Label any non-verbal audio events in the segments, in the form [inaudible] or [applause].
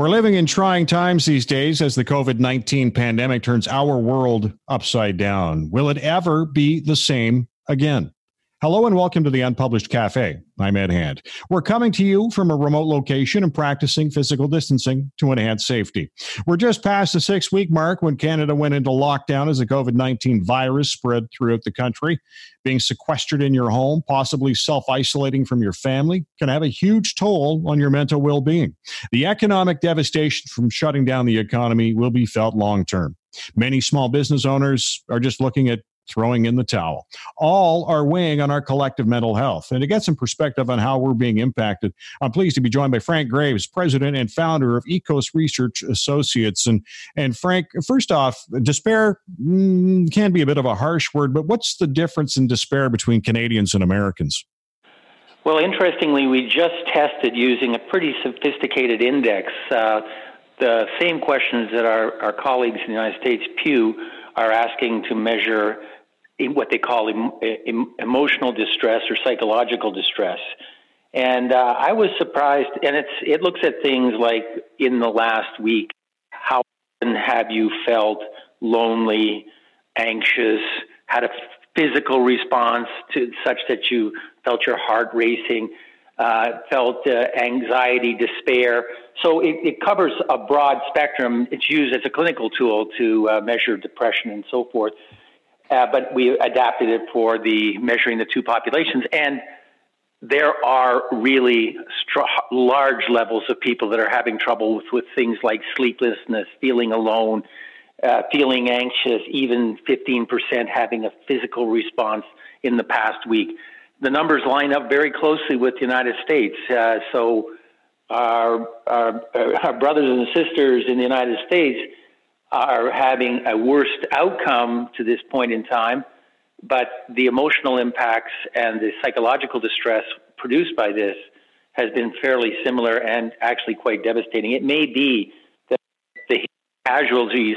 We're living in trying times these days as the COVID 19 pandemic turns our world upside down. Will it ever be the same again? Hello and welcome to the Unpublished Cafe. I'm Ed Hand. We're coming to you from a remote location and practicing physical distancing to enhance safety. We're just past the six week mark when Canada went into lockdown as the COVID 19 virus spread throughout the country. Being sequestered in your home, possibly self isolating from your family, can have a huge toll on your mental well being. The economic devastation from shutting down the economy will be felt long term. Many small business owners are just looking at throwing in the towel. All are weighing on our collective mental health. And to get some perspective on how we're being impacted, I'm pleased to be joined by Frank Graves, president and founder of EKOS Research Associates. And, and Frank, first off, despair mm, can be a bit of a harsh word, but what's the difference in despair between Canadians and Americans? Well, interestingly, we just tested using a pretty sophisticated index uh, the same questions that our, our colleagues in the United States, Pew, are asking to measure what they call em- emotional distress or psychological distress. And uh, I was surprised, and it's it looks at things like in the last week, how often have you felt lonely, anxious, had a physical response to such that you felt your heart racing, uh, felt uh, anxiety, despair. So it, it, covers a broad spectrum. It's used as a clinical tool to uh, measure depression and so forth. Uh, but we adapted it for the measuring the two populations. And there are really str- large levels of people that are having trouble with, with things like sleeplessness, feeling alone, uh, feeling anxious, even 15% having a physical response in the past week. The numbers line up very closely with the United States. Uh, so, our, our, our brothers and sisters in the United States are having a worst outcome to this point in time, but the emotional impacts and the psychological distress produced by this has been fairly similar and actually quite devastating. It may be that the casualties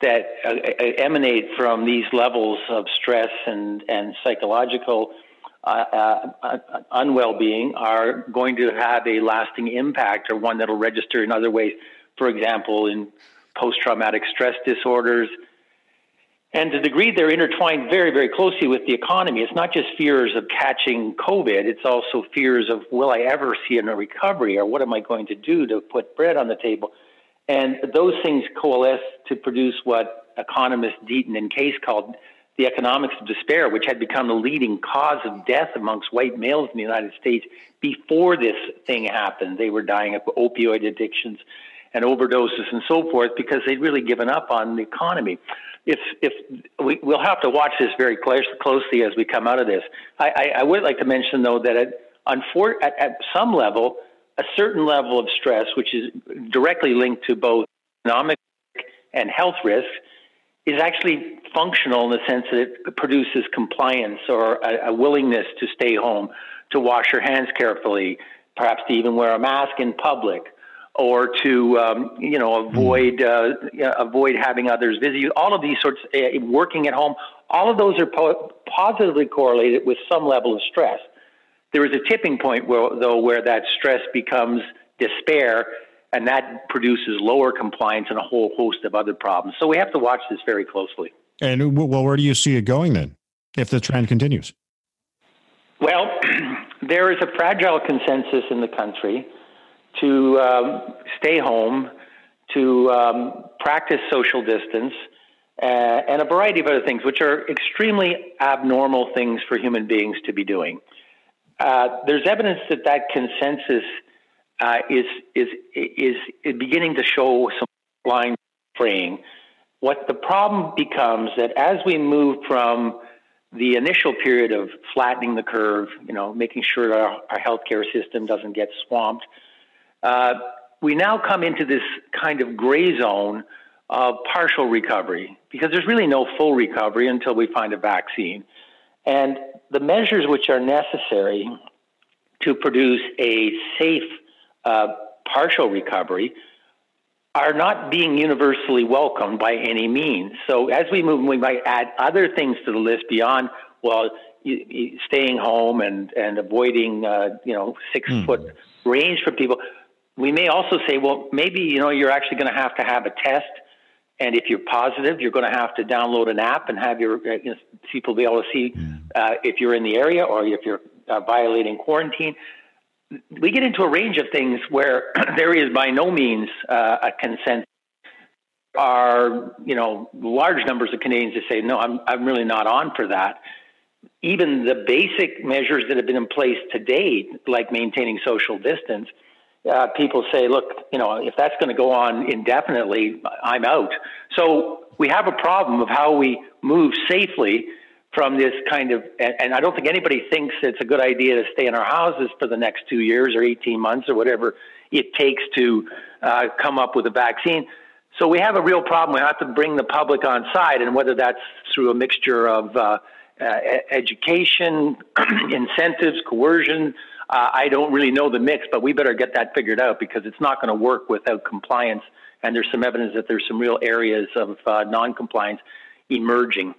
that uh, emanate from these levels of stress and, and psychological uh, uh, Uh, uh, uh, unwell being are going to have a lasting impact or one that'll register in other ways. For example, in post traumatic stress disorders. And to the degree they're intertwined very, very closely with the economy, it's not just fears of catching COVID, it's also fears of will I ever see a recovery or what am I going to do to put bread on the table? And those things coalesce to produce what economists Deaton and Case called the economics of despair, which had become the leading cause of death amongst white males in the United States before this thing happened. They were dying of opioid addictions and overdoses and so forth because they'd really given up on the economy. If if we, we'll have to watch this very closely as we come out of this. I, I, I would like to mention though that at, at, at some level, a certain level of stress, which is directly linked to both economic and health risks, is actually functional in the sense that it produces compliance or a, a willingness to stay home, to wash your hands carefully, perhaps to even wear a mask in public or to um, you know avoid uh, avoid having others visit you. All of these sorts, uh, working at home, all of those are po- positively correlated with some level of stress. There is a tipping point where, though where that stress becomes despair, and that produces lower compliance and a whole host of other problems. So we have to watch this very closely. And well, where do you see it going then, if the trend continues? Well, [clears throat] there is a fragile consensus in the country to um, stay home, to um, practice social distance, uh, and a variety of other things, which are extremely abnormal things for human beings to be doing. Uh, there's evidence that that consensus uh, is, is, is beginning to show some line fraying. What the problem becomes that as we move from the initial period of flattening the curve, you know, making sure our, our healthcare system doesn't get swamped, uh, we now come into this kind of gray zone of partial recovery because there's really no full recovery until we find a vaccine. And the measures which are necessary to produce a safe uh, partial recovery are not being universally welcomed by any means. So as we move, we might add other things to the list beyond, well, staying home and, and avoiding, uh, you know, six mm. foot range for people we may also say, well, maybe you know you're actually going to have to have a test, and if you're positive, you're going to have to download an app and have your uh, you know, people be able to see mm. uh, if you're in the area or if you're uh, violating quarantine. We get into a range of things where [clears throat] there is by no means uh, a consent. Are you know large numbers of Canadians that say no, I'm I'm really not on for that. Even the basic measures that have been in place to date, like maintaining social distance, uh, people say, look, you know, if that's going to go on indefinitely, I'm out. So we have a problem of how we move safely from this kind of, and, and I don't think anybody thinks it's a good idea to stay in our houses for the next two years or 18 months or whatever it takes to uh, come up with a vaccine. So we have a real problem. We have to bring the public on side, and whether that's through a mixture of uh, uh, education, [clears throat] incentives, coercion, uh, I don't really know the mix, but we better get that figured out because it's not going to work without compliance. And there's some evidence that there's some real areas of uh, non-compliance emerging.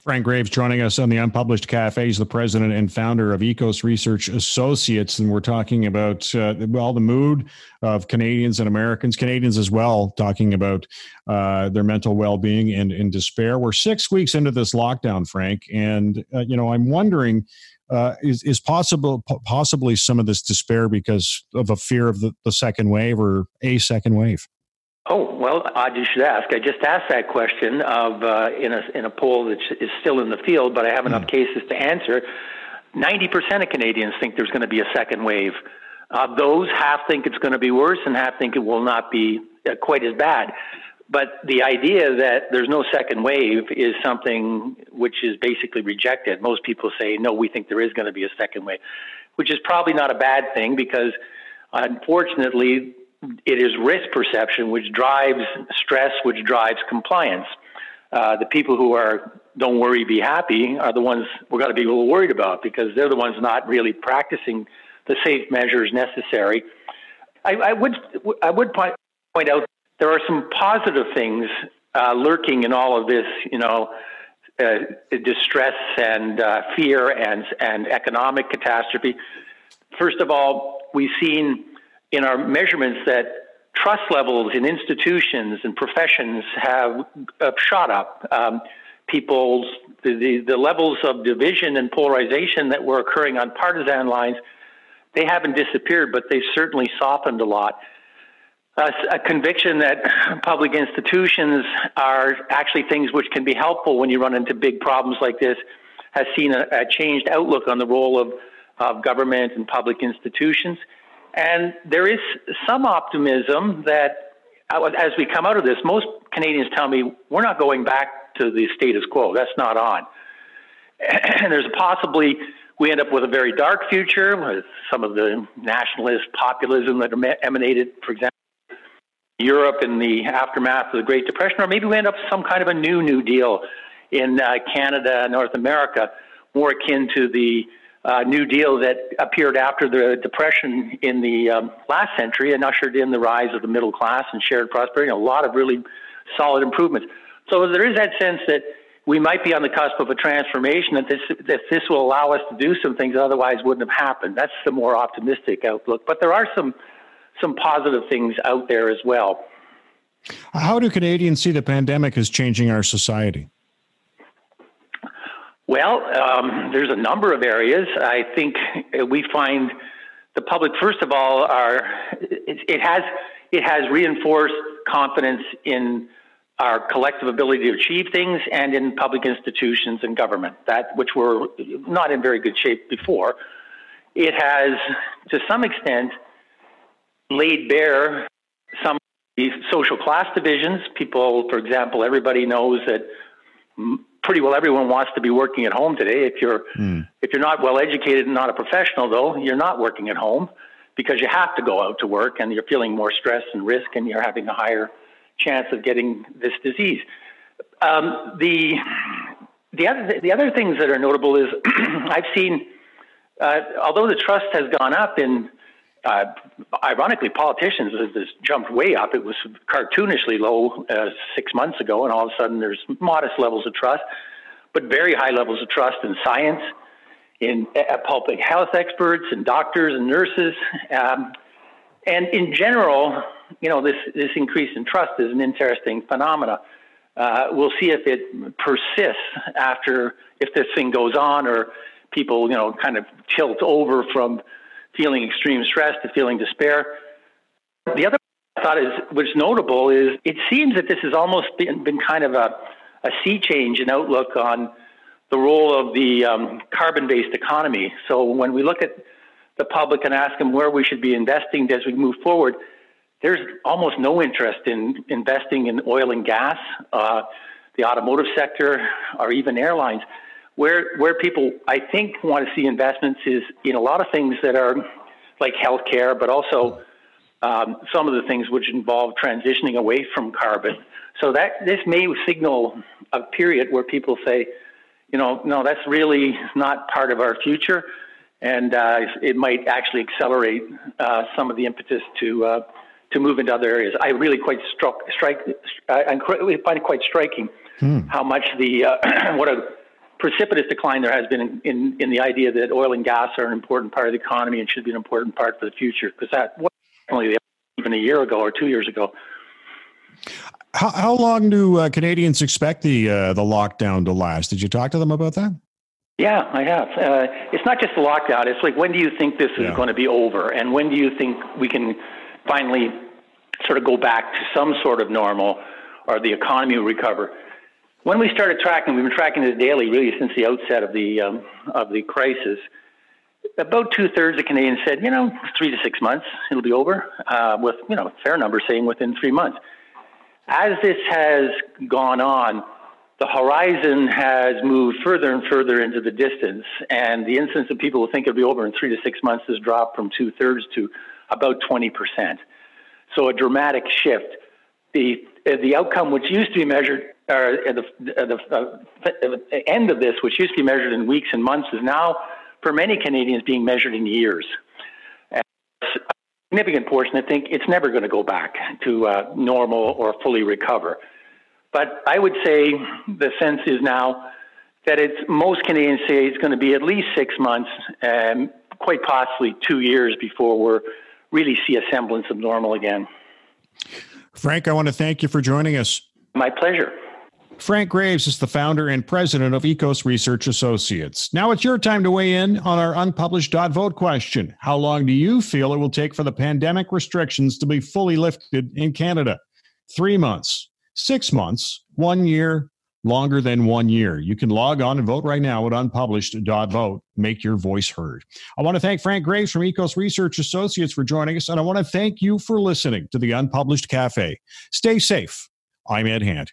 Frank Graves joining us on the Unpublished Cafe. He's the president and founder of EKOS Research Associates, and we're talking about uh, well the mood of Canadians and Americans, Canadians as well, talking about uh, their mental well-being and in despair. We're six weeks into this lockdown, Frank, and uh, you know I'm wondering uh, is is possible possibly some of this despair because of a fear of the, the second wave or a second wave? Oh well, odd you should ask. I just asked that question of uh, in a in a poll that is still in the field, but I have enough mm. cases to answer. Ninety percent of Canadians think there's going to be a second wave. Of those, half think it's going to be worse, and half think it will not be uh, quite as bad. But the idea that there's no second wave is something which is basically rejected. Most people say, no, we think there is going to be a second wave, which is probably not a bad thing because unfortunately, it is risk perception which drives stress, which drives compliance. Uh, the people who are don't worry, be happy are the ones we're going to be a little worried about because they're the ones not really practicing the safe measures necessary. I, I would I would point, point out there are some positive things uh, lurking in all of this, you know, uh, distress and uh, fear and and economic catastrophe. First of all, we've seen in our measurements that trust levels in institutions and professions have uh, shot up. Um, people's the, the, the levels of division and polarization that were occurring on partisan lines, they haven't disappeared, but they've certainly softened a lot a, a conviction that public institutions are actually things which can be helpful when you run into big problems like this has seen a, a changed outlook on the role of, of government and public institutions. And there is some optimism that as we come out of this, most Canadians tell me we're not going back to the status quo. That's not on. [clears throat] And there's possibly we end up with a very dark future with some of the nationalist populism that emanated, for example, Europe in the aftermath of the Great Depression, or maybe we end up some kind of a new New Deal in uh, Canada, North America, more akin to the uh, New Deal that appeared after the Depression in the um, last century and ushered in the rise of the middle class and shared prosperity, and a lot of really solid improvements. So there is that sense that we might be on the cusp of a transformation that this that this will allow us to do some things that otherwise wouldn't have happened. That's the more optimistic outlook. But there are some some positive things out there as well. How do Canadians see the pandemic as changing our society? Well, um, there's a number of areas. I think we find the public, first of all, are it, it has it has reinforced confidence in our collective ability to achieve things and in public institutions and government, that which were not in very good shape before. It has, to some extent, laid bare some social class divisions. People, for example, everybody knows that pretty well everyone wants to be working at home today. If you're mm. if you're not well educated and not a professional, though, you're not working at home because you have to go out to work and you're feeling more stress and risk, and you're having a higher chance of getting this disease. Um, the the other the other things that are notable is [clears throat] I've seen, uh, although the trust has gone up in uh, ironically, politicians has jumped way up. It was cartoonishly low uh, six months ago, and all of a sudden there's modest levels of trust, but very high levels of trust in science, in uh, public health experts, and doctors and nurses. Um, And in general, you know, this, this increase in trust is an interesting phenomena. Uh, we'll see if it persists after, if this thing goes on or people, you know, kind of tilt over from feeling extreme stress to feeling despair. The other thought is what's notable is it seems that this has almost been, been kind of a, a sea change in outlook on the role of the um, carbon-based economy. So when we look at the public and ask them where we should be investing as we move forward, there's almost no interest in investing in oil and gas, uh, the automotive sector, or even airlines. Where where people I think want to see investments is in a lot of things that are like healthcare, but also um, some of the things which involve transitioning away from carbon. So that this may signal a period where people say, you know, no, that's really not part of our future, and uh, it might actually accelerate uh, some of the impetus to uh, to move into other areas. I really quite struck strike. I, find it quite striking hmm. how much the uh, [clears throat] what a precipitous decline there has been in, in, in the idea that oil and gas are an important part of the economy and should be an important part for the future because that was only even a year ago or two years ago. How, how long do uh, Canadians expect the uh, the lockdown to last? Did you talk to them about that? Yeah, I have. Uh, it's not just the lockdown. It's like when do you think this is yeah. going to be over, and when do you think we can finally sort of go back to some sort of normal, or the economy will recover? When we started tracking, we've been tracking this daily, really, since the outset of the um, of the crisis. About two thirds of Canadians said, you know, three to six months, it'll be over. Uh, with you know, a fair number saying within three months. As this has gone on, the horizon has moved further and further into the distance, and the incidence of people who think it'll be over in three to six months has dropped from two thirds to about 20%. So a dramatic shift. The, the outcome, which used to be measured, or at the, the, uh, end of this, which used to be measured in weeks and months, is now, for many Canadians, being measured in years. And a significant portion, I think, it's never going to go back to uh, normal or fully recover. But I would say the sense is now that it's most Canadians say it's going to be at least six months, and quite possibly two years before we're really see a semblance of normal again. Frank, I want to thank you for joining us. My pleasure. Frank Graves is the founder and president of EKOS Research Associates. Now it's your time to weigh in on our unpublished dot vote question. How long do you feel it will take for the pandemic restrictions to be fully lifted in Canada? Three months, six months, one year, longer than one year. You can log on and vote right now at unpublished.vote. Make your voice heard. I want to thank Frank Graves from EKOS Research Associates for joining us, and I want to thank you for listening to the Unpublished Cafe. Stay safe. I'm Ed Hand.